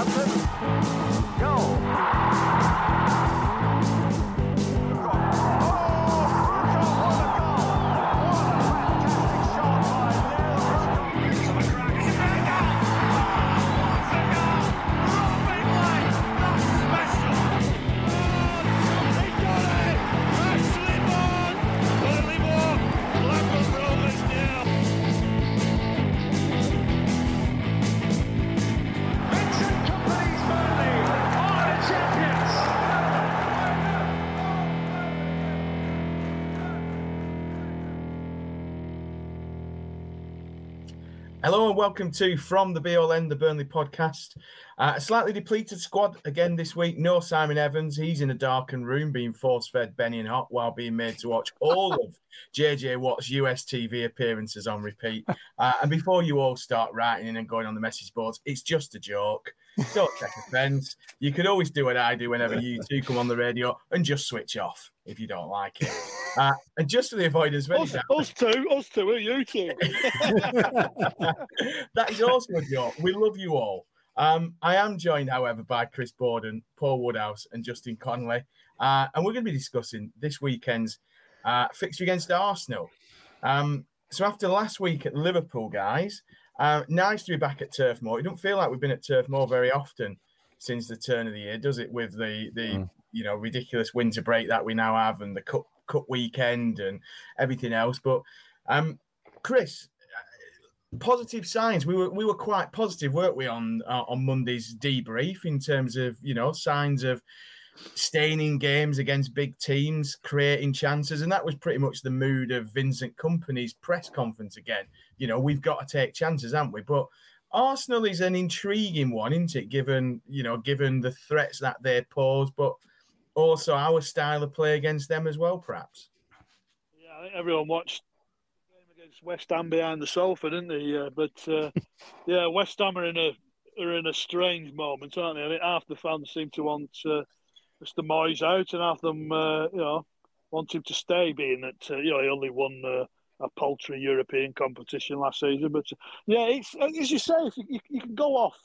Warte. Hello and welcome to From the Bee Hole End, the Burnley podcast. Uh, a slightly depleted squad again this week. No Simon Evans. He's in a darkened room being force fed Benny and Hot while being made to watch all of JJ Watt's US TV appearances on repeat. Uh, and before you all start writing in and going on the message boards, it's just a joke. Don't take offense. You could always do what I do whenever you two come on the radio and just switch off if you don't like it. Uh, and just for the avoidance of Us, us two, us two, who are you two? that is also a joke. We love you all. Um, I am joined, however, by Chris Boden, Paul Woodhouse, and Justin Conley. Uh, and we're going to be discussing this weekend's uh, fixture against Arsenal. Um, so, after last week at Liverpool, guys, uh, nice to be back at Turf Moor. It don't feel like we've been at Turf Moor very often since the turn of the year, does it? With the the you know ridiculous winter break that we now have, and the cup cup weekend, and everything else. But um, Chris, positive signs. We were we were quite positive, weren't we, on uh, on Monday's debrief in terms of you know signs of staying in games against big teams, creating chances, and that was pretty much the mood of Vincent Kompany's press conference again. You know, we've got to take chances, haven't we? But Arsenal is an intriguing one, isn't it? Given you know, given the threats that they pose, but also our style of play against them as well, perhaps. yeah, I think everyone watched the game against West Ham behind the sofa, didn't they? Uh, but uh, yeah, West Ham are in a are in a strange moment, aren't they? I think half the fans seem to want uh, Mr. Moyes out, and half them, uh, you know, want him to stay, being that uh, you know he only won uh, a paltry European competition last season. But yeah, it's as you say, you, you, you can go off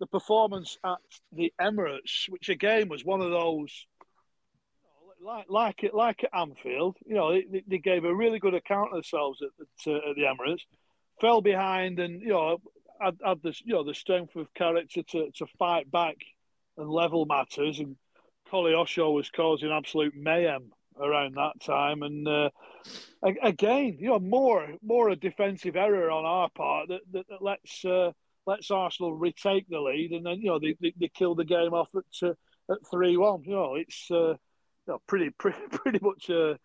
the performance at the Emirates, which again was one of those like like it like at Anfield, you know, they, they gave a really good account of themselves at, at, uh, at the Emirates, fell behind, and you know had, had the you know the strength of character to, to fight back and level matters. And Koleosho was causing absolute mayhem around that time, and uh, again, you know, more more a defensive error on our part that, that, that lets uh, lets Arsenal retake the lead, and then you know they, they, they kill the game off at uh, at three one. You know, it's uh, you know, pretty pretty pretty much a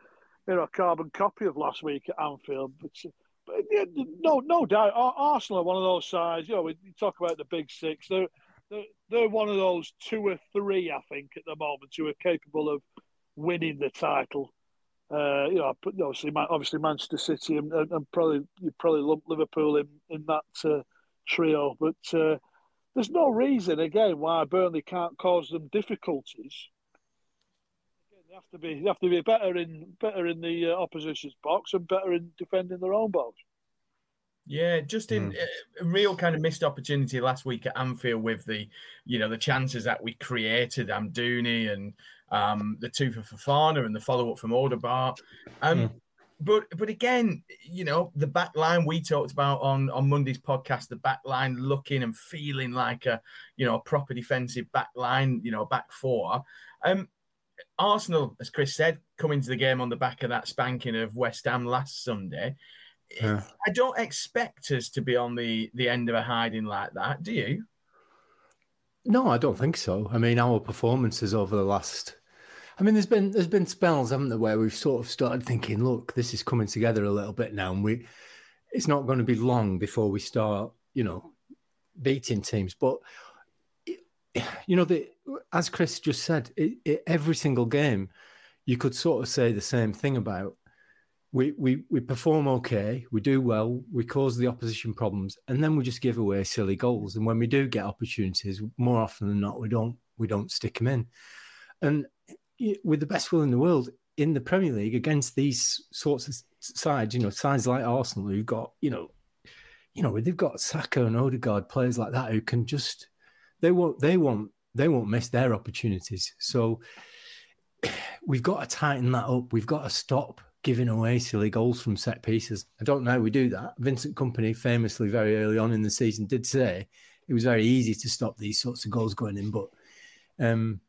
you know carbon copy of last week at Anfield. But, uh, but yeah, no no doubt, Arsenal are one of those sides. You know, we talk about the big six. They're, they're one of those two or three, I think, at the moment, who are capable of winning the title. Uh, you know, but obviously, obviously Manchester City and, and, and probably you probably lump Liverpool in in that uh, trio. But uh, there's no reason again why Burnley can't cause them difficulties. Again, they have to be they have to be better in better in the uh, opposition's box and better in defending their own box. Yeah, just in uh, a real kind of missed opportunity last week at Anfield with the, you know, the chances that we created, Amdouni and um, the two for Fofana and the follow up from Odobert. Um, But but again, you know, the back line we talked about on on Monday's podcast, the back line looking and feeling like a, you know, a proper defensive back line, you know, back four. Um, Arsenal, as Chris said, coming to the game on the back of that spanking of West Ham last Sunday. Yeah. I don't expect us to be on the the end of a hiding like that. Do you? No, I don't think so. I mean, our performances over the last, I mean, there's been there's been spells, haven't there, where we've sort of started thinking, look, this is coming together a little bit now, and we, it's not going to be long before we start, you know, beating teams. But you know, the as Chris just said, it, it, every single game, you could sort of say the same thing about. We, we we perform okay, we do well, we cause the opposition problems, and then we just give away silly goals. And when we do get opportunities, more often than not, we don't we don't stick them in. And with the best will in the world in the Premier League against these sorts of sides, you know, sides like Arsenal who've got, you know, you know, they've got Saka and Odegaard players like that who can just they won't they won't they won't miss their opportunities. So we've got to tighten that up. We've got to stop giving away silly goals from set pieces. I don't know how we do that. Vincent Kompany famously very early on in the season did say it was very easy to stop these sorts of goals going in, but um,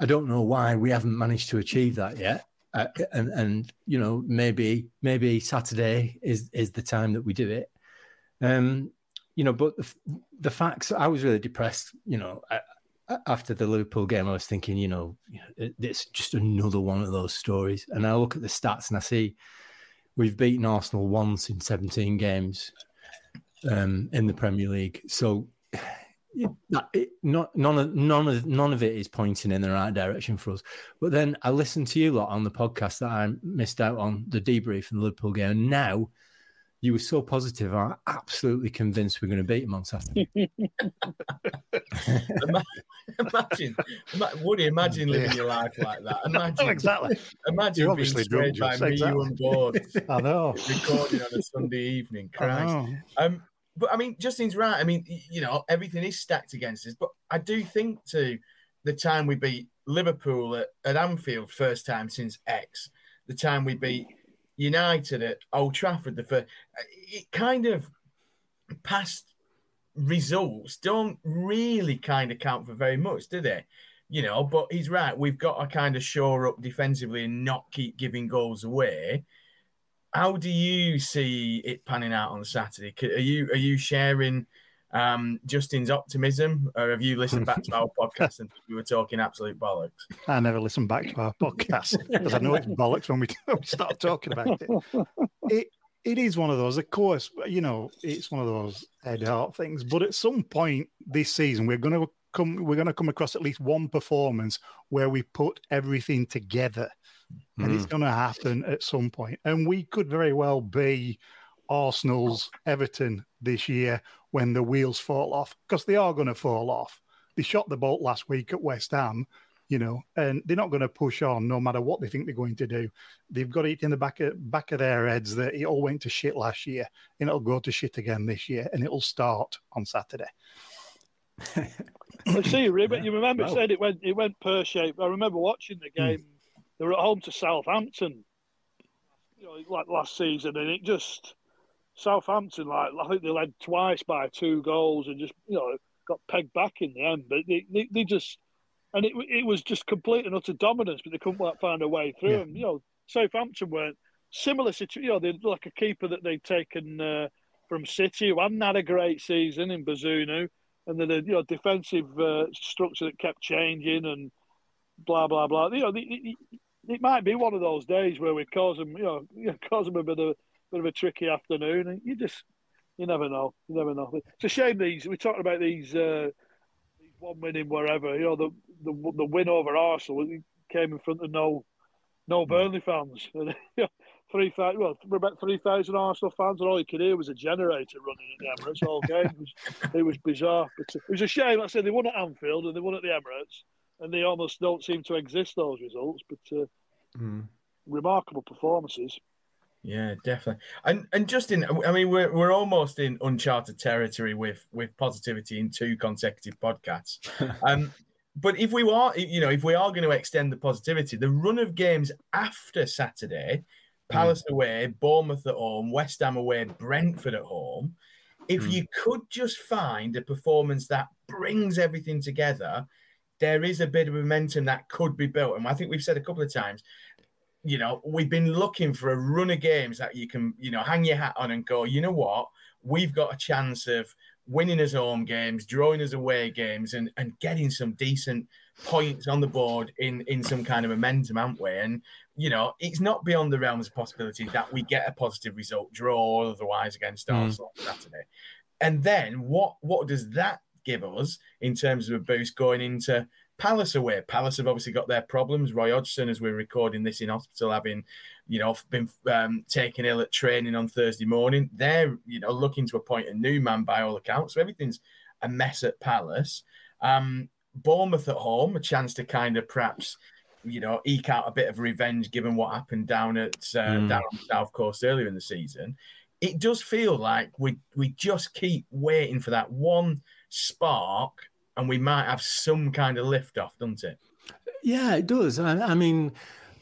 I don't know why we haven't managed to achieve that yet. Uh, and and you know maybe maybe Saturday is is the time that we do it. Um, you know, but the, the facts. I was really depressed. You know, I, after the Liverpool game, I was thinking, you know, it's just another one of those stories. And I look at the stats and I see we've beaten Arsenal once in 17 games um, in the Premier League. So it, it, not, none of none of none of it is pointing in the right direction for us. But then I listened to you lot on the podcast that I missed out on the debrief from the Liverpool game. And now you were so positive. I'm absolutely convinced we're going to beat them on Saturday. imagine, Woody, imagine living your life like that. Imagine, exactly. Imagine you obviously being by me, exactly. you, and board. I know. Recording on a Sunday evening. Christ. Um, but I mean, Justin's right. I mean, you know, everything is stacked against us. But I do think to the time we beat Liverpool at, at Anfield, first time since X, the time we beat United at Old Trafford, the first, uh, it kind of past results don't really kind of count for very much, do they? You know, but he's right. We've got to kind of shore up defensively and not keep giving goals away. How do you see it panning out on Saturday? Are you are you sharing um, Justin's optimism, or have you listened back to our podcast and we were talking absolute bollocks? I never listen back to our podcast because I know it's bollocks when we start talking about it. It it is one of those. Of course, you know, it's one of those head heart things. But at some point this season, we're going to come. We're going to come across at least one performance where we put everything together, mm. and it's hmm. going to happen at some point. And we could very well be Arsenal's Everton this year when the wheels fall off because they are going to fall off. They shot the bolt last week at West Ham, you know, and they're not going to push on no matter what they think they're going to do. They've got it in the back of back of their heads that it all went to shit last year and it'll go to shit again this year and it'll start on Saturday. I see, you remember well. said it went it went pear shaped. I remember watching the game. They were at home to Southampton, you know, like last season, and it just Southampton, like I think they led twice by two goals and just you know got pegged back in the end. But they, they, they just and it it was just complete and utter dominance, but they couldn't like, find a way through. Yeah. And you know, Southampton weren't similar situation. You know, they're like a keeper that they'd taken uh, from City who hadn't had a great season in Bazunu, and then a you know defensive uh, structure that kept changing and blah blah blah. You know, it, it might be one of those days where we cause them, you know, cause them a bit of bit of a tricky afternoon, and you just you never know. You never know. It's a shame these we're talking about these uh, these one winning wherever. You know the the the win over Arsenal came in front of no no hmm. Burnley fans. three thousand well we're about three thousand Arsenal fans, and all you could hear was a generator running at the Emirates all game. It was, it was bizarre. But it was a shame. Like I said they won at Anfield and they won at the Emirates, and they almost don't seem to exist those results. But uh, mm. remarkable performances. Yeah, definitely. And and Justin, I mean, we're we're almost in uncharted territory with with positivity in two consecutive podcasts. um, but if we are, you know, if we are going to extend the positivity, the run of games after Saturday, Palace mm. away, Bournemouth at home, West Ham away, Brentford at home. If mm. you could just find a performance that brings everything together, there is a bit of momentum that could be built. And I think we've said a couple of times, you know, we've been looking for a run of games that you can, you know, hang your hat on and go, you know what, we've got a chance of winning us home games, drawing us away games, and and getting some decent points on the board in in some kind of momentum, aren't we? And you know, it's not beyond the realms of possibility that we get a positive result, draw or otherwise against mm. Arsenal on Saturday. And then what what does that give us in terms of a boost going into Palace away. Palace have obviously got their problems. Roy Hodgson, as we're recording this in hospital, having, you know, been um, taken ill at training on Thursday morning. They're, you know, looking to appoint a new man by all accounts. So everything's a mess at Palace. Um, Bournemouth at home, a chance to kind of perhaps, you know, eke out a bit of revenge given what happened down at uh, mm. down on the South Coast earlier in the season. It does feel like we we just keep waiting for that one spark and we might have some kind of lift off, doesn't it? Yeah, it does. I, I mean,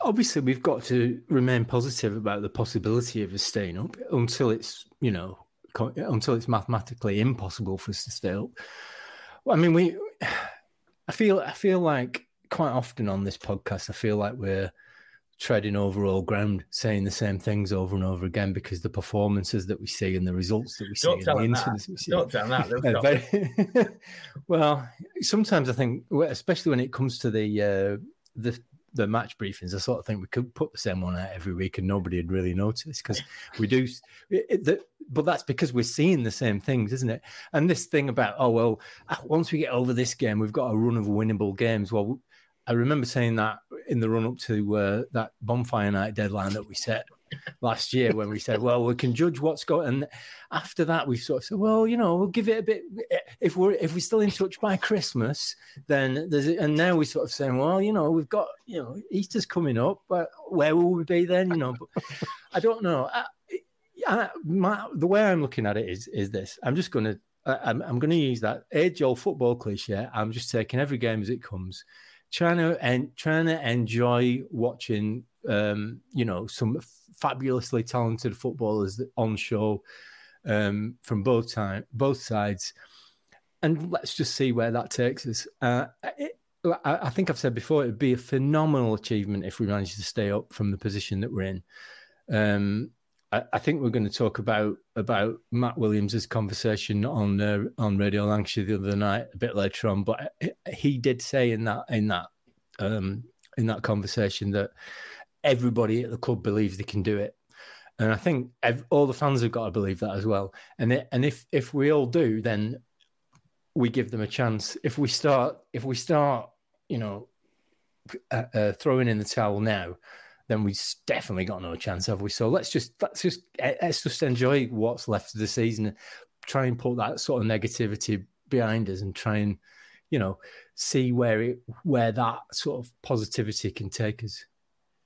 obviously, we've got to remain positive about the possibility of us staying up until it's, you know, until it's mathematically impossible for us to stay up. I mean, we. I feel. I feel like quite often on this podcast, I feel like we're treading over all ground, saying the same things over and over again because the performances that we see and the results that we Don't see tell and the that. we see. Don't tell them that. They'll stop. very- well, sometimes I think, especially when it comes to the uh, the the match briefings, I sort of think we could put the same one out every week and nobody would really notice because we do. It, it- the, but that's because we're seeing the same things, isn't it? And this thing about oh well, ah, once we get over this game, we've got a run of winnable games. Well, I remember saying that in the run up to uh, that bonfire night deadline that we set last year when we said, well, we can judge what's going. And after that, we sort of said, well, you know, we'll give it a bit. If we're if we're still in touch by Christmas, then there's. And now we're sort of saying, well, you know, we've got, you know, Easter's coming up, but where will we be then? You know, but I don't know. I, I, my, the way I'm looking at it is is this. I'm just going to. I'm, I'm going to use that age old football cliche. I'm just taking every game as it comes trying to and trying to enjoy watching um you know some fabulously talented footballers on show um from both time both sides and let's just see where that takes us uh it, I, think I've said before it'd be a phenomenal achievement if we manage to stay up from the position that we're in. Um, I, think we're going to talk about about Matt Williams's conversation on uh, on Radio Lancashire the other night a bit later on, but he did say in that in that um, in that conversation that everybody at the club believes they can do it, and I think ev- all the fans have got to believe that as well. And it, and if if we all do, then we give them a chance. If we start if we start, you know, uh, uh, throwing in the towel now, then we've definitely got no chance, have we? So let's just let's just eh, let's just enjoy what's left of the season. Try and put that sort of negativity behind us, and try and you know see where it where that sort of positivity can take us.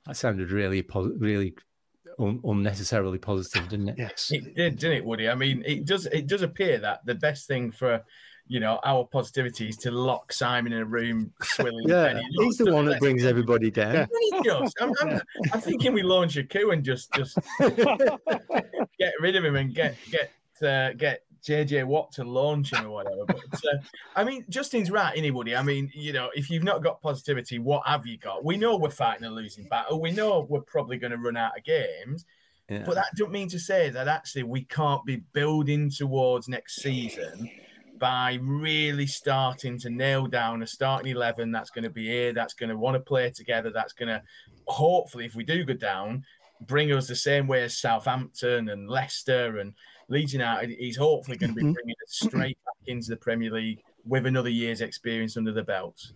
That sounded really pos- really un- unnecessarily positive, didn't it? Yes. It did, didn't it, Woody? I mean, it does. It does appear that the best thing for you know our positivity is to lock Simon in a room, swilling. Yeah, penny he's the one that brings everybody down. Yeah. He does. I'm, I'm, I'm thinking we launch a coup and just just get rid of him and get get uh, get JJ Watt to launch him or whatever. But uh, I mean, Justin's right, isn't he, Woody? I mean, you know, if you've not got positivity, what have you got? We know we're fighting a losing battle. We know we're probably going to run out of games. Yeah. But that don't mean to say that actually we can't be building towards next season by really starting to nail down a starting 11 that's going to be here, that's going to want to play together, that's going to hopefully, if we do go down, bring us the same way as Southampton and Leicester and Leeds United. He's hopefully going to be Mhm. bringing us straight back into the Premier League with another year's experience under the belt.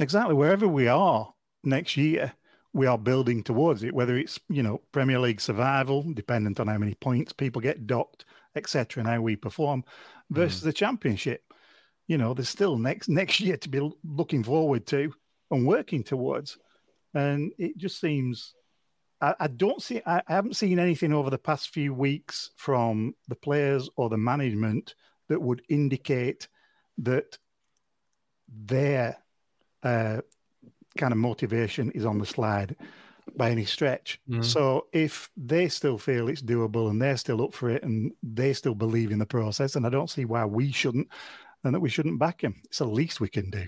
Exactly. Wherever we are next year, we are building towards it, whether it's, you know, Premier League survival, dependent on how many points people get docked, etc., and how we perform, versus the championship. You know, there's still next next year to be looking forward to and working towards. And it just seems I, I don't see I, I haven't seen anything over the past few weeks from the players or the management that would indicate that their uh, kind of motivation is on the slide by any stretch. Mhm. So if they still feel it's doable and they're still up for it and they still believe in the process, and I don't see why we shouldn't, and that we shouldn't back him. It's the least we can do.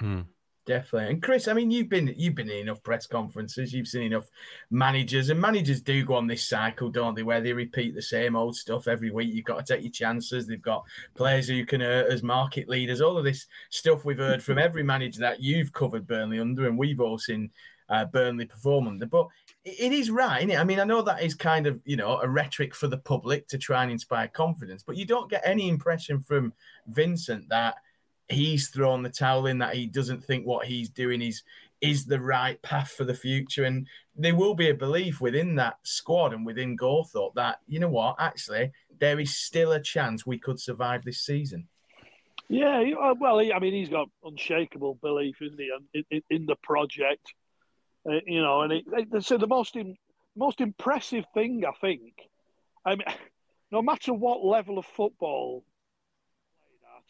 Mm. Definitely. And Chris, I mean, you've been you've been in enough press conferences, you've seen enough managers, and managers do go on this cycle, don't they, where they repeat the same old stuff every week. You've got to take your chances. They've got players who can hurt as market leaders. All of this stuff we've heard from every manager that you've covered Burnley under, and we've all seen uh, Burnley perform under. But it- it is right, is I mean, I know that is kind of you know a rhetoric for the public to try and inspire confidence, but you don't get any impression from Vincent that he's thrown the towel in that he doesn't think what he's doing is is the right path for the future and there will be a belief within that squad and within Gawthorpe that you know what actually there is still a chance we could survive this season Yeah, uh, well, I mean, he's got unshakable belief, isn't he, in, in, in the project. Uh, you know, and it, it, so the most in, most impressive thing, I think, I mean, no matter what level of football.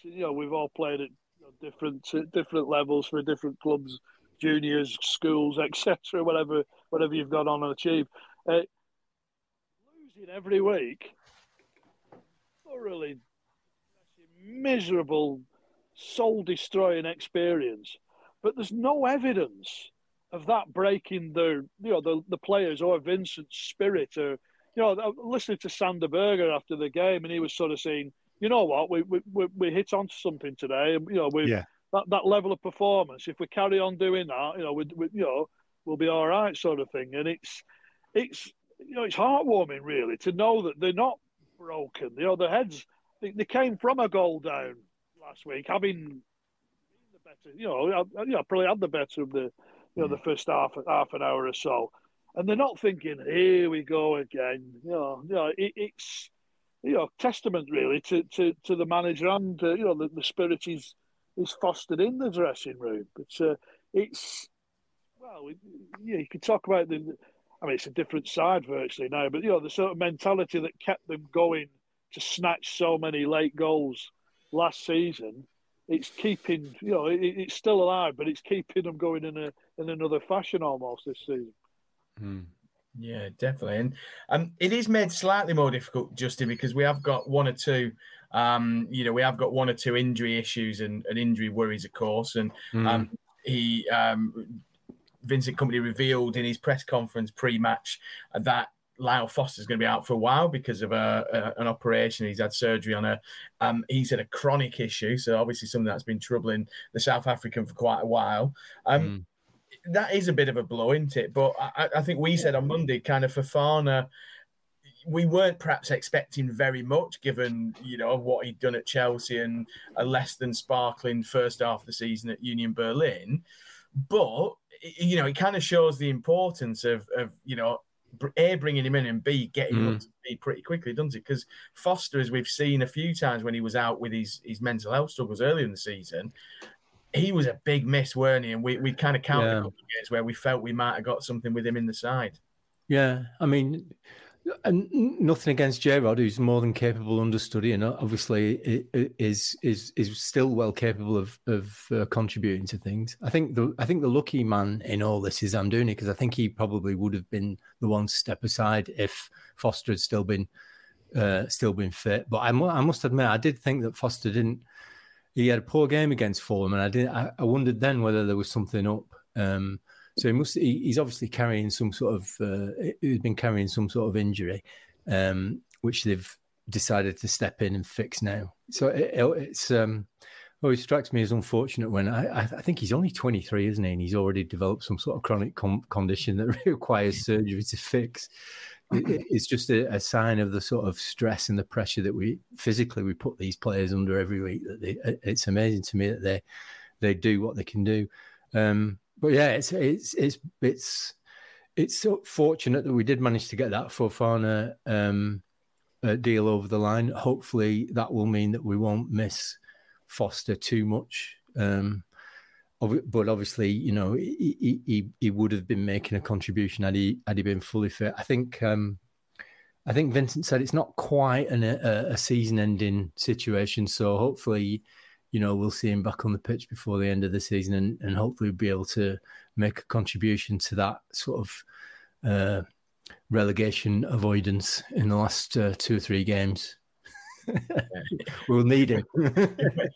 You know, we've all played at you know, different different levels for different clubs, juniors, schools, etc. Whatever whatever you've gone on and achieved. Uh, losing every week, thoroughly miserable, soul destroying experience. But there's no evidence of that breaking the you know the, the players or Vincent's spirit or you know listening to Sander Berge after the game and he was sort of saying you know what? We we, we hit onto something today and you know we yeah. that, that level of performance if we carry on doing that you know we, we you know we'll be all right sort of thing. And it's it's you know it's heartwarming really to know that they're not broken. You know their heads they, they came from a goal down last week having the better you know you know probably had the better of the you know, the first half half an hour or so, and they're not thinking, "Here we go again." You know, you know, it, it's you know testament really to to, to the manager and uh, you know the, the spirit is he's fostered in the dressing room. But uh, it's well, yeah, you could talk about the. I mean, it's a different side virtually now, but you know the sort of mentality that kept them going to snatch so many late goals last season it's keeping you know it, it's still alive, but it's keeping them going in a in another fashion almost this season. Mm. Yeah, definitely, and um, it is made slightly more difficult, Justin, because we have got one or two. Um, you know, we have got one or two injury issues and, and injury worries, of course, and mm. um, he um, Vincent Kompany revealed in his press conference pre-match that Lyle Foster's going to be out for a while because of a, a an operation. He's had surgery on a, um, he's had a chronic issue, so obviously something that's been troubling the South African for quite a while. Um, mm. That is a bit of a blow, isn't it? But I, I think we said on Monday, kind of Fofana, we weren't perhaps expecting very much given you know what he'd done at Chelsea and a less than sparkling first half of the season at Union Berlin. But you know, it kind of shows the importance of, of you know a bringing him in and b getting him up mm. to speed pretty quickly, doesn't it? Because Foster, as we've seen a few times when he was out with his his mental health struggles earlier in the season, he was a big miss, weren't he? And we we kind of counted yeah. a couple of games where we felt we might have got something with him in the side. Yeah, I mean, and nothing against J Rod, who's more than capable understudy, and obviously is is is still well capable of of uh, contributing to things. I think the I think the lucky man in all this is Amdouni because I think he probably would have been the one to step aside if Foster had still been uh, still been fit. But I, I must admit, I did think that Foster didn't. He had a poor game against Fulham, and I did. I, I wondered then whether there was something up. Um, so he must. He, he's obviously carrying some sort of. Uh, he's been carrying some sort of injury, um, which they've decided to step in and fix now. So it, it's. Um, it strikes me as unfortunate when I, I think he's only 23, isn't he? And he's already developed some sort of chronic com- condition that requires surgery to fix. It, it's just a, a, sign of the sort of stress and the pressure that we physically we put these players under every week. That they, it's amazing to me that they they do what they can do. Um, but yeah, it's it's it's it's it's so fortunate that we did manage to get that Fofana um, uh, deal over the line. Hopefully, that will mean that we won't miss Foster too much. Um, but obviously, you know, he, he, he would have been making a contribution had he had he been fully fit. I think um, I think Vincent said it's not quite an, a, a season-ending situation, so hopefully you know, we'll see him back on the pitch before the end of the season and, and hopefully be able to make a contribution to that sort of uh, relegation avoidance in the last uh, two or three games. we'll need him.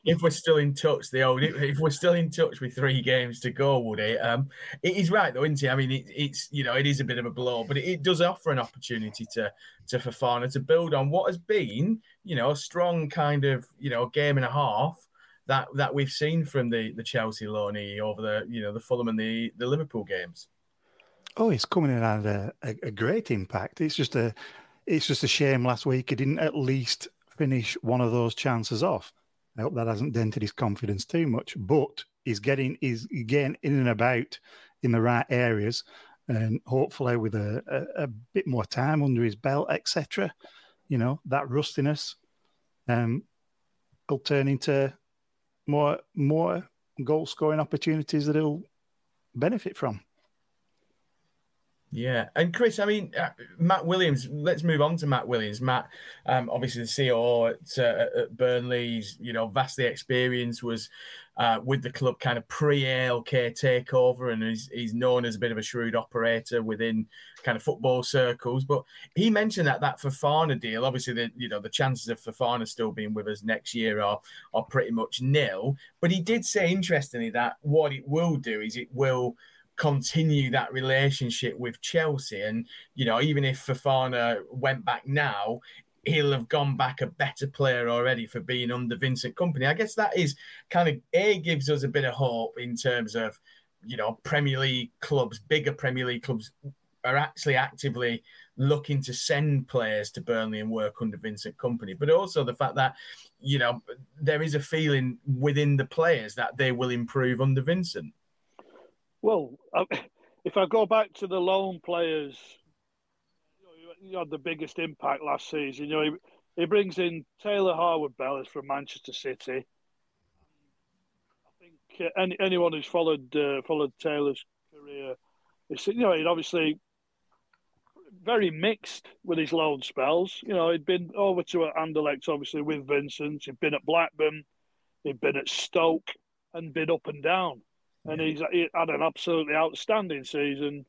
if we're still in touch, the old if we're still in touch with three games to go, would it? Um, it is right though, isn't it? I mean, it, it's you know, it is a bit of a blow, but it, it, does offer an opportunity to to Fofana to build on what has been, you know, a strong kind of you know game and a half that that we've seen from the the Chelsea loanee over the you know the Fulham and the the Liverpool games. Oh, he's coming in and a, a, great impact. It's just a it's just a shame last week he didn't at least finish one of those chances off. I hope that hasn't dented his confidence too much, but he's getting he's getting in and about in the right areas, and hopefully with a, a, a bit more time under his belt, etc. You know that rustiness um, will turn into more more goal scoring opportunities that he'll benefit from. Yeah, and Chris, I mean, uh, Matt Williams. Let's move on to Matt Williams. Matt, um, obviously the CEO at, uh, at Burnley, you know, vastly experienced. Was uh, with the club kind of pre ALK takeover, and he's, he's known as a bit of a shrewd operator within kind of football circles. But he mentioned that that Fofana deal, obviously, the you know the chances of Fofana still being with us next year are are pretty much nil. But he did say, interestingly, that what it will do is it will continue that relationship with Chelsea. And, you know, even if Fofana went back now, he'll have gone back a better player already for being under Vincent Kompany. I guess that is kind of A gives us a bit of hope in terms of, you know, Premier League clubs, bigger Premier League clubs are actually actively looking to send players to Burnley and work under Vincent Kompany, but also the fact that, you know, there is a feeling within the players that they will improve under Vincent. Well, if I go back to the loan players, you, know, had the biggest impact last season. You know, he, he brings in Taylor Harwood Bellis from Manchester City. I think uh, any, anyone who's followed uh, followed Taylor's career, you know, he'd obviously very mixed with his loan spells. You know, he'd been over to Anderlecht, obviously, with Vincent. He'd been at Blackburn. He'd been at Stoke and been up and down and he's he had an absolutely outstanding season.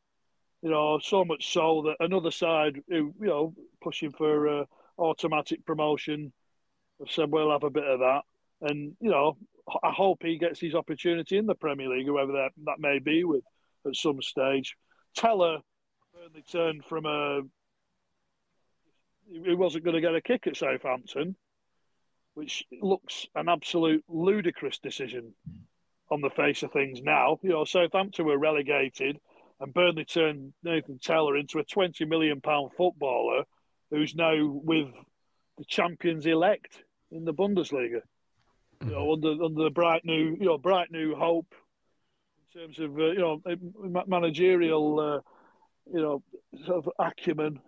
You know, so much so that another side who you know pushing for uh, automatic promotion have said we'll have a bit of that, and you know I hope he gets his opportunity in the Premier League, whoever that that may be with at some stage. Tella certainly turned from a he wasn't going to get a kick at Southampton, which looks an absolute ludicrous decision on the face of things now. You know, Southampton were relegated, and Burnley turned Nathan Tella into a twenty million pound footballer who's now with the champions elect in the Bundesliga. You know, under under the bright new, you know, bright new hope in terms of uh, you know managerial, uh, you know, sort of acumen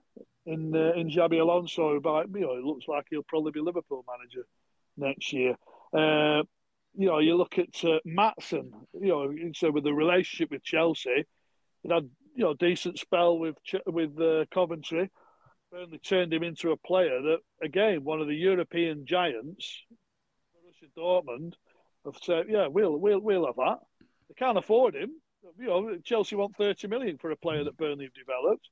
in uh, in Xabi Alonso. But you know, it looks like he'll probably be Liverpool manager next year. Uh, you know, you look at uh, Maatsen, you know, so with the relationship with Chelsea, he had you know decent spell with with uh, Coventry. Burnley turned him into a player that, again, one of the European giants, Borussia Dortmund, have said, "Yeah, we'll we'll we'll have that." They can't afford him. You know, Chelsea want thirty million for a player that Burnley have developed.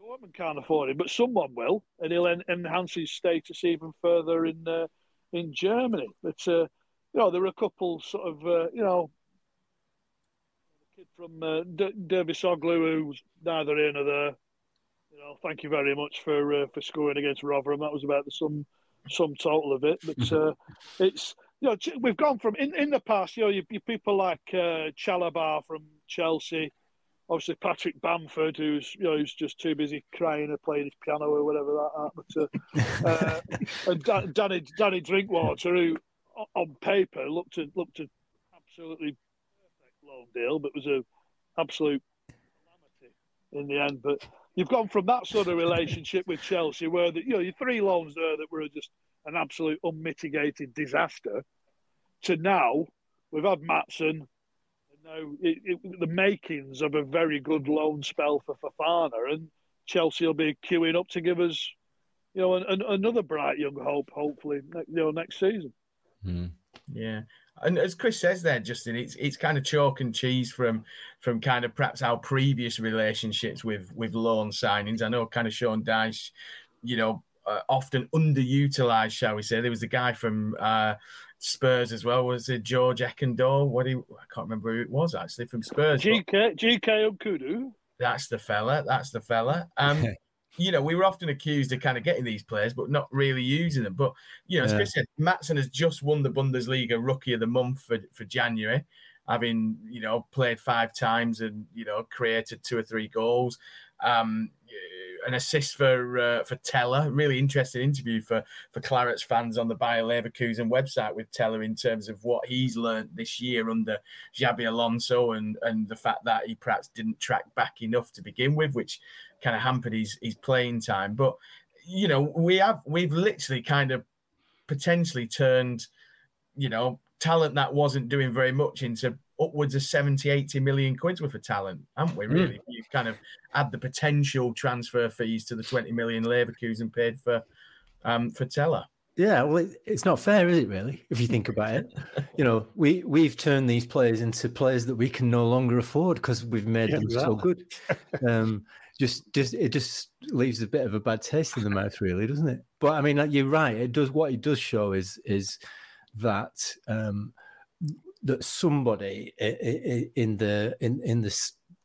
Dortmund can't afford him, but someone will, and he'll en- enhance his status even further in uh, in Germany. But uh, you know, there were a couple sort of uh, you know, kid from uh, D- Dervisoglu who's neither here nor there. You know, thank you very much for uh, for scoring against Rotherham. That was about the sum sum total of it. But uh, it's you know we've gone from in, in the past. You know, you, you people like uh, Chalobah from Chelsea obviously Patrick Bamford, who's you know who's just too busy crying or playing his piano or whatever that. But uh, uh, and Danny Danny Drinkwater, who on paper looked at looked at absolutely perfect loan deal, but was a absolute calamity in the end. But you've gone from that sort of relationship with Chelsea, where the, you know your three loans there that were just an absolute unmitigated disaster, to now we've had Maatsen know, it, it, the makings of a very good loan spell for Fofana, and Chelsea will be queuing up to give us, you know, an, an, another bright young hope. Hopefully, you know, next season. Mm. Yeah, and as Chris says there, Justin, it's it's kind of chalk and cheese from from kind of perhaps our previous relationships with with loan signings. I know kind of Sean Dyche, you know, uh, often underutilized, shall we say. There was the guy from uh, Spurs as well. Was it George Ekendor? What he I can't remember who it was actually from Spurs. GK GK Nkoudou. That's the fella. That's the fella. Um, you know, we were often accused of kind of getting these players, but not really using them. But you know, as yeah. Chris said, Maatsen has just won the Bundesliga Rookie of the Month for, for January, having you know played five times and you know created two or three goals. Um, an assist for uh, for Tella. Really interesting interview for for Clarets fans on the Bayer Leverkusen website with Tella in terms of what he's learned this year under Xabi Alonso and and the fact that he perhaps didn't track back enough to begin with, which kind of hampered his his playing time. But you know, we have we've literally kind of potentially turned, you know, talent that wasn't doing very much into upwards of 70, 80 million quid's worth of talent, haven't we? Really, mm. you kind of add the potential transfer fees to the 20 million Leverkusen paid for um, for Tella. Yeah, well, it, it's not fair, is it? Really, if you think about it, you know, we we've turned these players into players that we can no longer afford because we've made yeah, them exactly. so good. Um, just, just it just leaves a bit of a bad taste in the mouth, really, doesn't it? But I mean, like, you're right. It does what it does show is is that um, that somebody in the in in the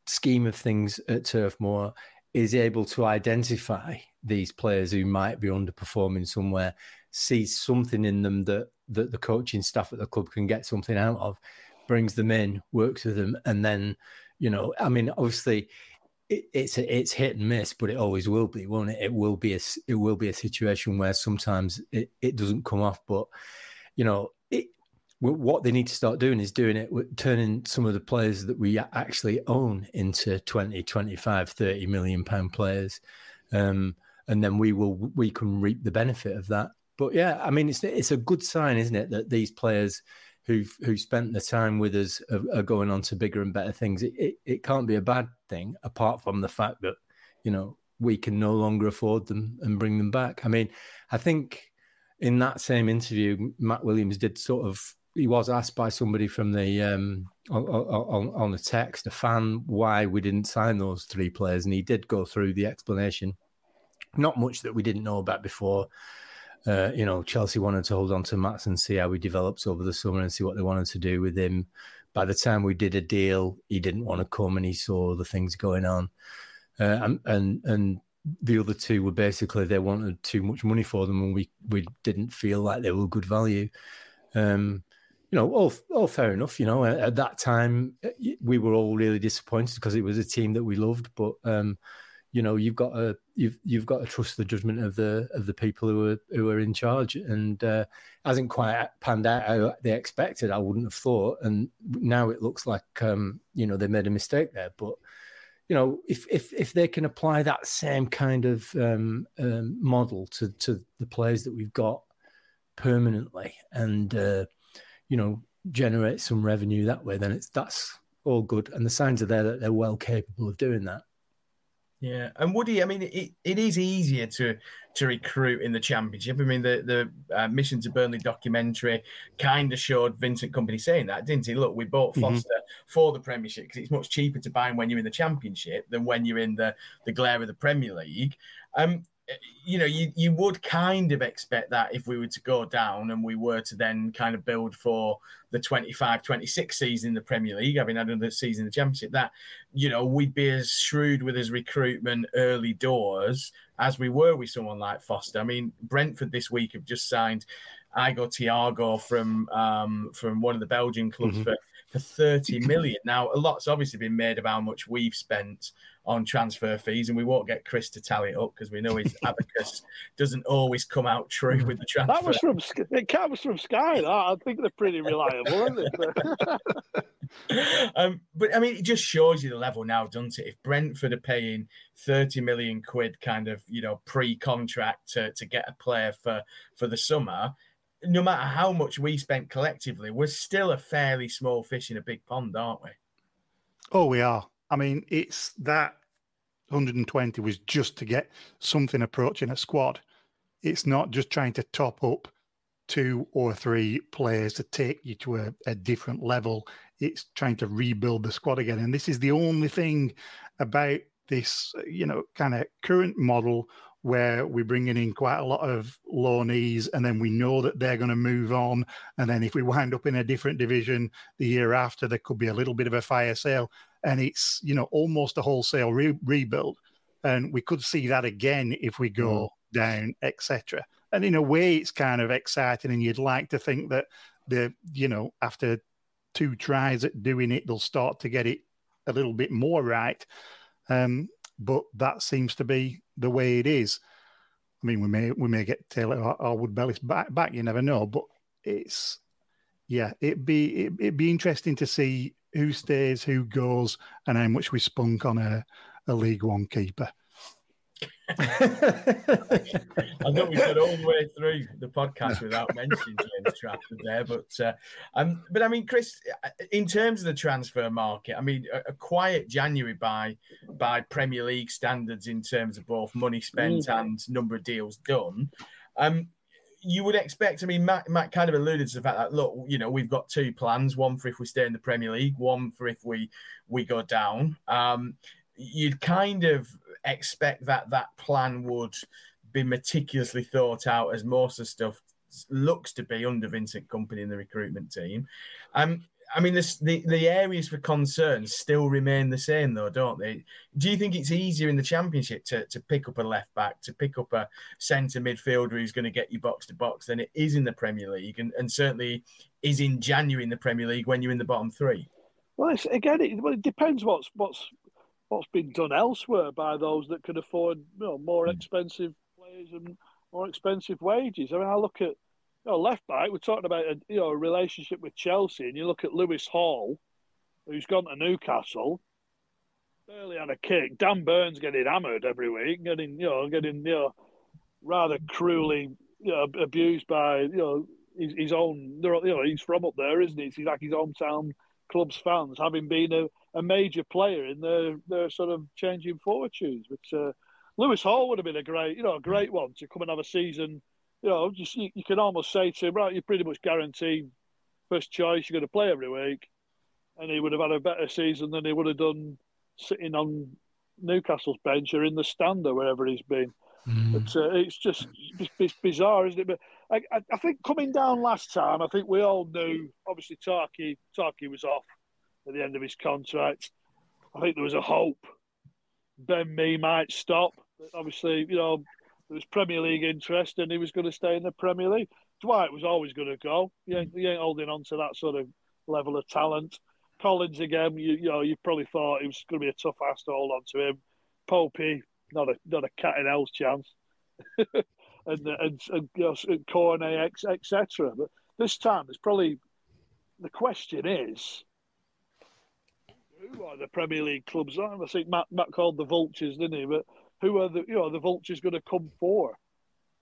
scheme of things at Turf Moor is able to identify these players who might be underperforming somewhere, sees something in them that that the coaching staff at the club can get something out of, brings them in, works with them, and then you know, I mean, obviously. It, it's it's hit and miss, but it always will be, won't it? It will be a it will be a situation where sometimes it, it doesn't come off, but you know, it, what they need to start doing is doing it turning some of the players that we actually own into 20 25 30 million pound players um, and then we will we can reap the benefit of that. But yeah, I mean, it's it's a good sign, isn't it, that these players who've who spent the time with us are, are going on to bigger and better things. It, it, it can't be a bad thing, apart from the fact that you know we can no longer afford them and bring them back. I mean, I think in that same interview, Matt Williams did sort of. He was asked by somebody from the um, on, on, on the text, a fan, why we didn't sign those three players, and he did go through the explanation not much that we didn't know about before. Uh, you know, Chelsea wanted to hold on to Maatsen see how he develops over the summer and see what they wanted to do with him. By the time we did a deal, he didn't want to come and he saw the things going on. Uh, and, and and the other two were basically they wanted too much money for them and we we didn't feel like they were good value. Um, you know, all all fair enough. You know, at, at that time we were all really disappointed because it was a team that we loved, but um, you know you've got to you've you've got to trust the judgment of the of the people who are who are in charge. And uh, hasn't quite panned out how they expected i wouldn't have thought. And now it looks like um, you know they made a mistake there. But you know if if if they can apply that same kind of um, um, model to to the players that we've got permanently and uh, you know generate some revenue that way then it's that's all good. And the signs are there that they're well capable of doing that yeah, and Woody, I mean, it, it is easier to to recruit in the championship. I mean, the the uh, Mission to Burnley documentary kind of showed Vincent Kompany saying that, didn't he? Look, we bought mm-hmm. Foster mm-hmm. for the Premiership because it's much cheaper to buy him when you're in the Championship than when you're in the the glare of the Premier League. Um, you know, you, you would kind of expect that if we were to go down and we were to then kind of build for the 25 26 season in the Premier League, having had another season in the Championship, that, you know, we'd be as shrewd with his recruitment early doors as we were with someone like Foster. I mean, Brentford this week have just signed Igor Thiago from um, from one of the Belgian clubs mm-hmm. for, for 30 million. Now, a lot's obviously been made of how much we've spent on transfer fees, and we won't get Chris to tally it up because we know his abacus doesn't always come out true with the transfer. That was from it comes from Sky. That I think they're pretty reliable, aren't they? um, but I mean, it just shows you the level now, doesn't it? If Brentford are paying thirty million quid, kind of you know pre-contract to to get a player for for the summer. No matter how much we spent collectively, we're still a fairly small fish in a big pond, aren't we? Oh, we are. I mean, it's that 120 was just to get something approaching a squad. It's not just trying to top up two or three players to take you to a, a different level. It's trying to rebuild the squad again. And this is the only thing about this, you know, kind of current model where we're bringing in quite a lot of loanees and then we know that they're going to move on. And then if we wind up in a different division the year after, there could be a little bit of a fire sale and it's, you know, almost a wholesale re- rebuild. And we could see that again if we go mm. down, etc. And in a way, it's kind of exciting. And you'd like to think that the, you know, after two tries at doing it, they'll start to get it a little bit more right. Um, but that seems to be the way it is. I mean, we may we may get Taylor or, or Wood Bellis back back. You never know, but it's yeah, it'd be it, it'd be interesting to see who stays, who goes, and how much we spunk on a, a League One keeper. I know we got all the way through the podcast without mentioning James Trafford there, but uh, um, but I mean, Chris, in terms of the transfer market, I mean, a, a, quiet January by by Premier League standards in terms of both money spent mm. and number of deals done. Um, you would expect. I mean, Matt, Matt kind of alluded to the fact that look, you know, we've got two plans: one for if we stay in the Premier League, one for if we we go down. Um, you'd kind of expect that that plan would be meticulously thought out, as most of the stuff looks to be under Vincent Kompany in the recruitment team. Um, I mean, this, the the areas for concern still remain the same, though, don't they? Do you think it's easier in the Championship to, to pick up a left back, to pick up a centre midfielder who's going to get you box to box than it is in the Premier League, and, and certainly is in January in the Premier League when you're in the bottom three? Well, again, it, well, it depends what's what's what's been done elsewhere by those that can afford you know, more hmm. expensive players and more expensive wages. I mean, I look at you know, left back. We're talking about a you know a relationship with Chelsea, and you look at Lewis Hall, who's gone to Newcastle. Barely had a kick. Dan Burn's getting hammered every week, getting you know getting you know rather cruelly you know, abused by you know his, his own. You know he's from up there, isn't he? He's like his hometown club's fans, having been a a major player in their, their sort of changing fortunes. But uh, Lewis Hall would have been a great, you know, a great one to come and have a season. You know, just you, you can almost say to him, right, you're pretty much guaranteed first choice. You're going to play every week, and he would have had a better season than he would have done sitting on Newcastle's bench or in the stand or wherever he's been. Mm. But uh, it's just it's bizarre, isn't it? But I, I, think coming down last time, I think we all knew. Obviously, Tarky Tarky was off at the end of his contract. I think there was a hope Ben Mee might stop. Obviously, you know, there was Premier League interest and he was going to stay in the Premier League. Dwight was always going to go. He ain't, he ain't holding on to that sort of level of talent. Collins again, you, you know, you probably thought it was going to be a tough ass to hold on to him. Popey, not a not a cat in hell's chance. and, and, and you know, Cornet, etc. But this time, it's probably the question is who are the Premier League clubs? I think Matt, Matt called the Vultures, didn't he? But who are the you know the Vultures going to come for?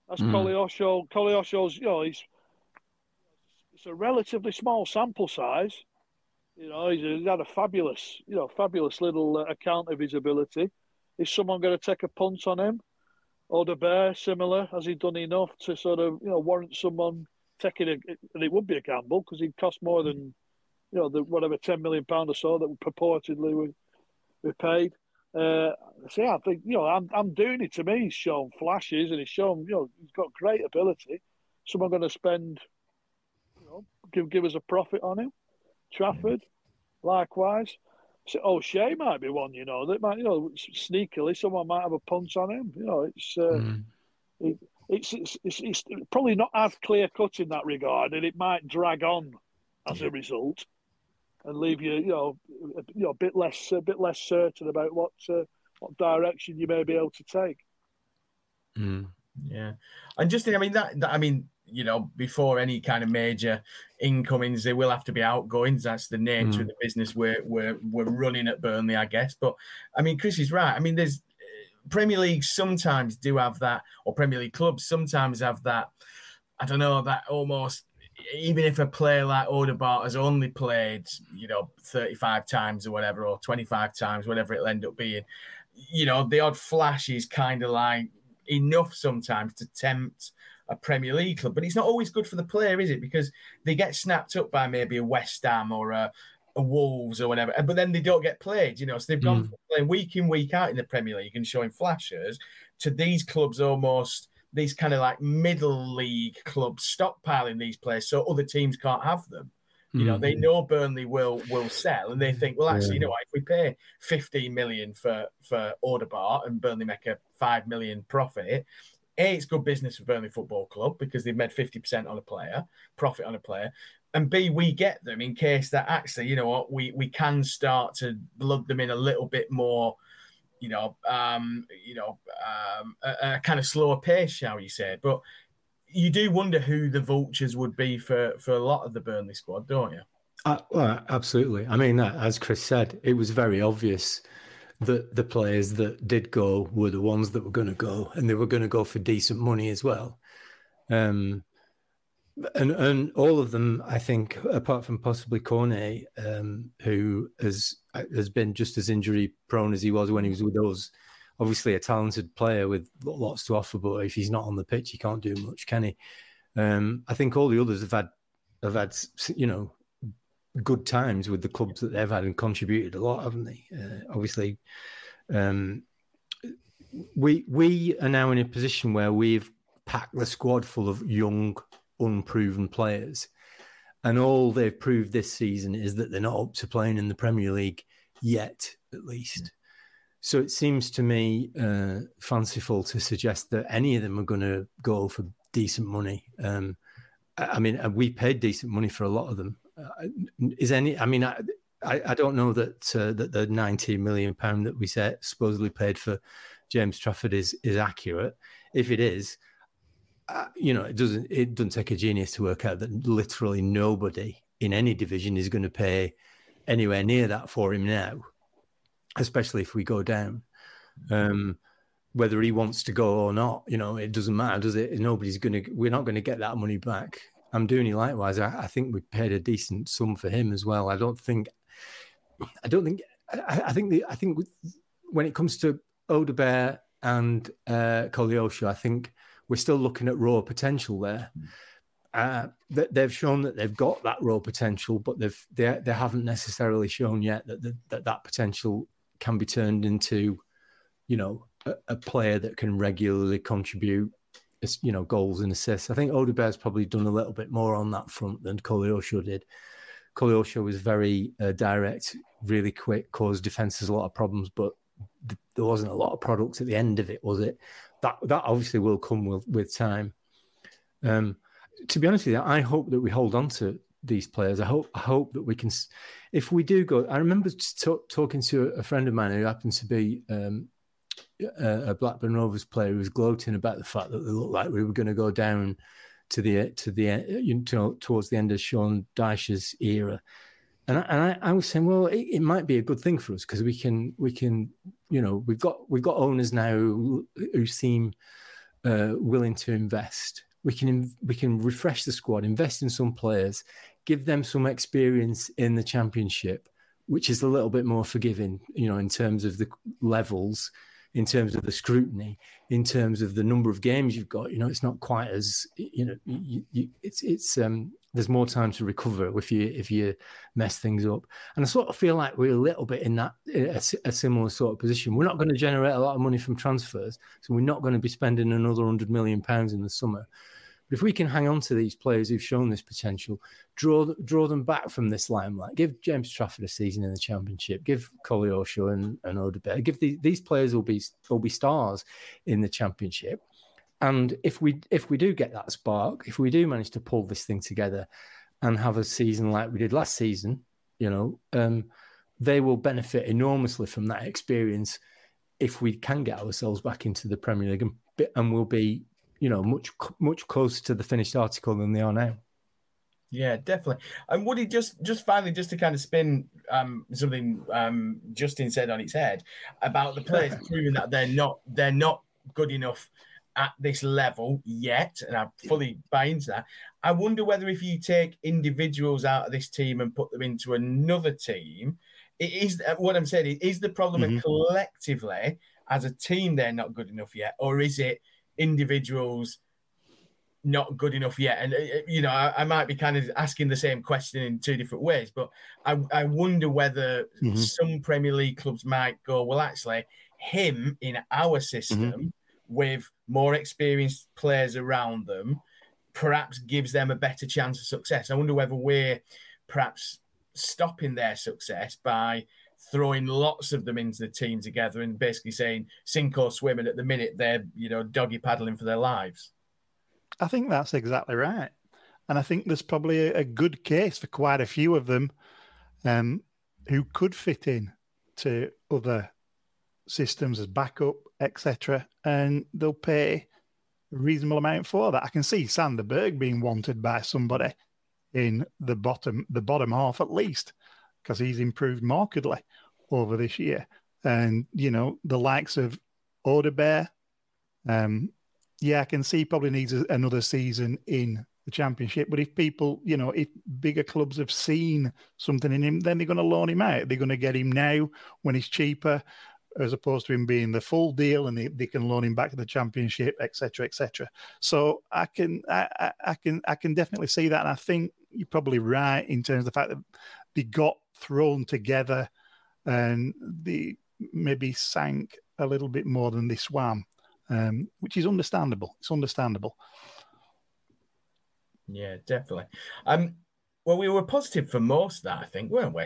That's mm. Koleosho. Koleosho's you know he's it's a relatively small sample size. You know he's, he's had a fabulous you know fabulous little uh, account of his ability. Is someone going to take a punt on him? Odobert similar? Has he done enough to sort of you know warrant someone taking a? And it would be a gamble because he'd cost more than you know, the whatever ten million pound or so that purportedly we we paid. Uh, so I think you know, I'm I'm doing it to me. He's shown flashes and he's shown you know he's got great ability. Someone going to spend, you know, give give us a profit on him. Trafford, likewise. So O'Shea might be one, you know, that might, you know, sneakily someone might have a punch on him. You know, it's uh, mm. it, it's, it's, it's, it's probably not as clear cut in that regard, and it might drag on as a result and leave you, you know, a, you know, a bit less, a bit less certain about what uh, what direction you may be able to take. Mm. Yeah, and just I mean that, that I mean you know, before any kind of major incomings, there will have to be outgoings. That's the nature mm. of the business we're, we're we're running at Burnley, I guess. But I mean, Chris is right. I mean, there's Premier League sometimes do have that, or Premier League clubs sometimes have that. I don't know that almost even if a player like Odobert has only played, you know, 35 times or whatever, or 25 times, whatever it'll end up being, you know, the odd flash is kind of like enough sometimes to tempt a Premier League club. But it's not always good for the player, is it? Because they get snapped up by maybe a West Ham or a, a Wolves or whatever, but then they don't get played, you know. So they've gone mm. from playing week in, week out in the Premier League and showing flashes to these clubs almost these kind of like middle league clubs stockpiling these players so other teams can't have them. You know, mm. they know Burnley will will sell, and they think, well, actually, yeah. you know what? If we pay 15 million for for Odobert and Burnley make a five million profit, a it's good business for Burnley Football Club because they've made 50% on a player, profit on a player, and B we get them in case that actually, you know what, we we can start to blood them in a little bit more you know, um, you know, um, a, a, kind of slower pace, shall you say? But you do wonder who the vultures would be for for a lot of the Burnley squad, don't you? Uh, well, absolutely. I mean, as Chris said, it was very obvious that the players that did go were the ones that were going to go, and they were going to go for decent money as well. Um, and and all of them, I think, apart from possibly Cornet, um, who has has been just as injury prone as he was when he was with us. Obviously, a talented player with lots to offer, but if he's not on the pitch, he can't do much, can he? Um, I think all the others have had have had you know good times with the clubs that they've had and contributed a lot, haven't they? Uh, obviously, um, we we are now in a position where we've packed the squad full of young, unproven players, and all they've proved this season is that they're not up to playing in the Premier League yet, at least. So it seems to me uh, fanciful to suggest that any of them are going to go for decent money. Um, I mean, we paid decent money for a lot of them. Uh, is any? I mean, I, I, I don't know that uh, that the ninety million pound that we said supposedly paid for James Trafford is is accurate. If it is, uh, you know, it doesn't it doesn't take a genius to work out that literally nobody in any division is going to pay anywhere near that for him now, especially if we go down. Um, whether he wants to go or not, you know, it doesn't matter, does it? Nobody's going to. We're not going to get that money back. Amdouni likewise. I, I, think we paid a decent sum for him as well. I don't think. I don't think. I, I think the. I think when it comes to Odobert and uh, I think we're still looking at raw potential there. Uh, they've shown that they've got that raw potential, but they've they, they haven't necessarily shown yet that, the, that that potential can be turned into, you know, a, a player that can regularly contribute you know, goals and assists. I think Odobert's probably done a little bit more on that front than Koleosho did. Koleosho was very uh, direct, really quick, caused defenses a lot of problems, but th- there wasn't a lot of products at the end of it, was it? That that obviously will come with, with time. Um, to be honest with you, I hope that we hold on to these players. I hope I hope that we can. If we do go, I remember t- talking to a friend of mine who happens to be um, a Blackburn Rovers player who was gloating about the fact that they looked like we were going to go down to the to the you know, towards the end of Sean Dyche's era. And I, and I, I was saying, well, it, it, might be a good thing for us because we can we can you know we've got we've got owners now who, seem uh, willing to invest. We can we can refresh the squad, invest in some players, give them some experience in the championship, which is a little bit more forgiving, you know, in terms of the levels in terms of the scrutiny, in terms of the number of games you've got. You know, it's not quite as you know. You, you, it's it's um, there's more time to recover if you if you mess things up. And I sort of feel like we're a little bit in that a, a similar sort of position. We're not going to generate a lot of money from transfers, so we're not going to be spending another hundred million pounds in the summer. But if we can hang on to these players who've shown this potential, draw draw them back from this limelight, give James Trafford a season in the Championship, give Koleosho and, and Odobert, give the, these players will be will be stars in the Championship. And if we if we do get that spark, if we do manage to pull this thing together and have a season like we did last season, you know, um, they will benefit enormously from that experience if we can get ourselves back into the Premier League and, and we'll be you know, much much closer to the finished article than they are now. Yeah, definitely. And Woody, just just finally, just to kind of spin um, something um, Justin said on its head about the players proving that they're not they're not good enough at this level yet, and I fully buy into that. I wonder whether if you take individuals out of this team and put them into another team, it is what I'm saying. Is the problem mm-hmm. collectively as a team they're not good enough yet, or is it? individuals not good enough yet. And, uh, uh, you know, I, I, might be kind of asking the same question in two different ways, but I, I wonder whether mm-hmm. some Premier League clubs might go, well, actually, him in our system mm-hmm. With more experienced players around them perhaps gives them a better chance of success. I wonder whether we're perhaps stopping their success by throwing lots of them into the team together and basically saying sink or swim. And at the minute, they're you know doggy paddling for their lives. I think that's exactly right, and I think there's probably a, good case for quite a few of them um, who could fit in to other systems as backup, etc. And they'll pay a reasonable amount for that. I can see Sander Berge being wanted by somebody in the bottom the bottom half at least because he's improved markedly over this year. and you know the likes of Odobert. Um, yeah, I can see probably needs a, another season in the championship. But if people, you know, if bigger clubs have seen something in him, then they're going to loan him out. They're going to get him now when he's cheaper, as opposed to him being the full deal, and they, they can loan him back to the championship, etc., etc. So I can, I, I, can, I can definitely see that, and I think you're probably right in terms of the fact that they got thrown together and they maybe sank a little bit more than they swam, um, which is understandable. It's understandable. Yeah, definitely. Um, well, we were positive for most of that, I think, weren't we?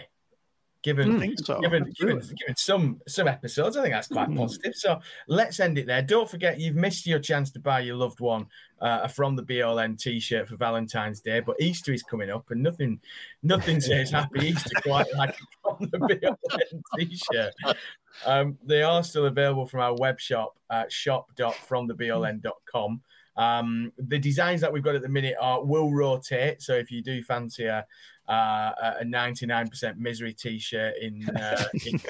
Given, so. given, given, given some some episodes, I think that's quite Mm. positive. So let's end it there. Don't forget, you've missed your chance to buy your loved one uh, a from the Bee Hole End T-shirt for Valentine's Day, but Easter is coming up, and nothing nothing says Happy Easter quite like a from the Bee Hole End T-shirt. Um, they are still available from our web shop at shop.fromthebeeholeend.com. Um, the designs that we've got at the minute are will rotate. So if you do fancy a uh, a 99% misery t-shirt in, uh, in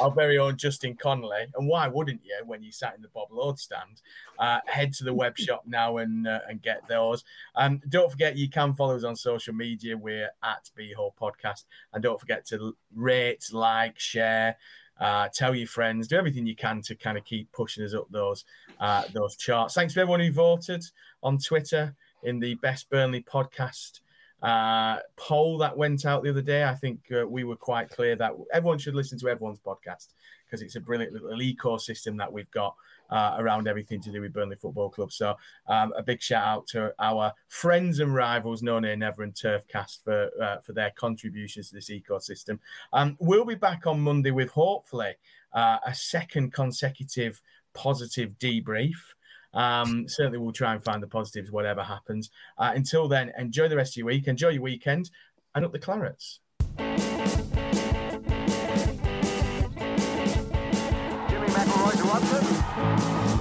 our very own Justin Connolly, and why wouldn't you when you sat in the Bob Lord stand? Uh, head to the web shop now and uh, and get those. Um, don't forget you can follow us on social media. We're at Beehole Podcast, and don't forget to rate, like, share uh, tell your friends, do everything you can to kind of keep pushing us up those uh, those charts. Thanks to everyone who voted on Twitter in the best Burnley podcast uh, poll that went out the other day. I think uh, we were quite clear that everyone should listen to everyone's podcast because it's a brilliant little ecosystem that we've got uh, around everything to do with Burnley Football Club. So um, a big shout out to our friends and rivals, No Nay Never and Turfcast for uh, for their contributions to this ecosystem. Um, we'll be back on Monday with hopefully uh, a second consecutive positive debrief. Um, certainly, we'll try and find the positives, whatever happens. Uh, until then, enjoy the rest of your week, enjoy your weekend, and up the clarets. Jimmy McIlroy to. Go.